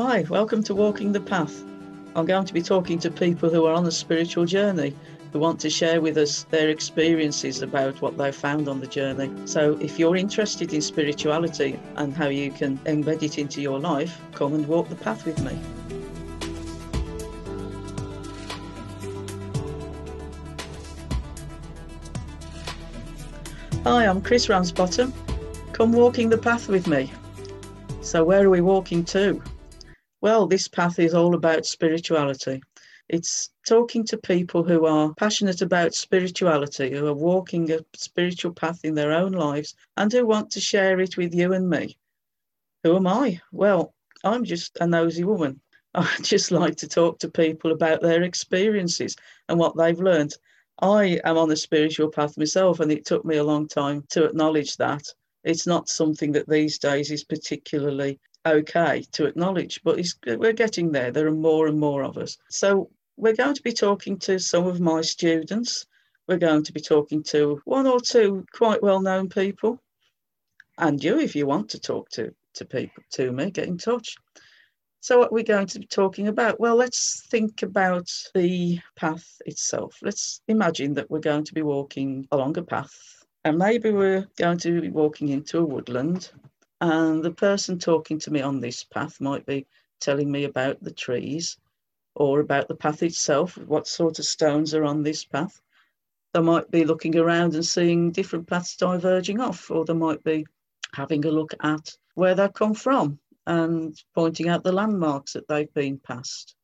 Hi, welcome to Walking the Path. I'm going to be talking to people who are on a spiritual journey, who want to share with us their experiences about what they've found on the journey. So, if you're interested in spirituality and how you can embed it into your life, come and walk the path with me. Hi, I'm Chris Ramsbottom. Come walking the path with me. So, where are we walking to? Well, this path is all about spirituality. It's talking to people who are passionate about spirituality, who are walking a spiritual path in their own lives, and who want to share it with you and me. Who am I? Well, I'm just a nosy woman. I just like to talk to people about their experiences and what they've learned. I am on a spiritual path myself, and it took me a long time to acknowledge that. It's not something that these days is particularly okay to acknowledge, but we're getting there. There are more and more of us. So we're going to be talking to some of my students. We're going to be talking to one or two quite well-known people, and you, if you want to talk to to people to me, get in touch. So what we're going to be talking about? Well, let's think about the path itself. Let's imagine that we're going to be walking along a path, and maybe we're going to be walking into a woodland and the person talking to me on this path might be telling me about the trees or about the path itself, what sort of stones are on this path. They might be looking around and seeing different paths diverging off, or they might be having a look at where they come from and pointing out the landmarks that they've been past.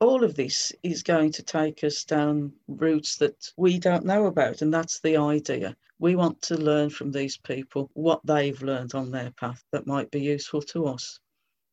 All of this is going to take us down routes that we don't know about, and that's the idea. We want to learn from these people what they've learned on their path that might be useful to us.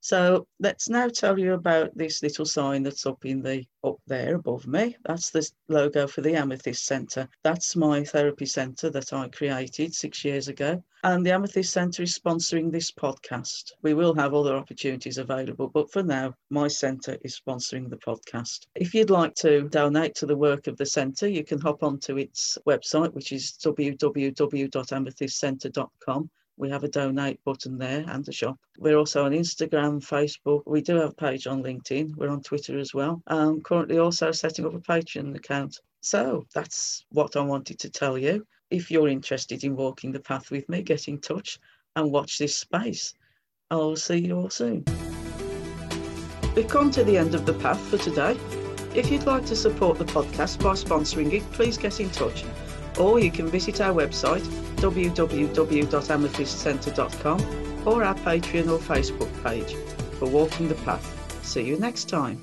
So let's now tell you about this little sign that's up in the up there above me. That's the logo for the Amethyst Centre. That's my therapy centre that I created six years ago. And the Amethyst Centre is sponsoring this podcast. We will have other opportunities available, but for now, my centre is sponsoring the podcast. If you'd like to donate to the work of the centre, you can hop onto its website, which is www.amethystcentre.com we have a donate button there and a shop. We're also on Instagram, Facebook. We do have a page on LinkedIn. We're on Twitter as well. I'm currently also setting up a Patreon account. So that's what I wanted to tell you. If you're interested in walking the path with me, get in touch and watch this space. I'll see you all soon. We've come to the end of the path for today. If you'd like to support the podcast by sponsoring it, please get in touch. Or you can visit our website www.amethystcentre.com or our Patreon or Facebook page for Walking the Path. See you next time.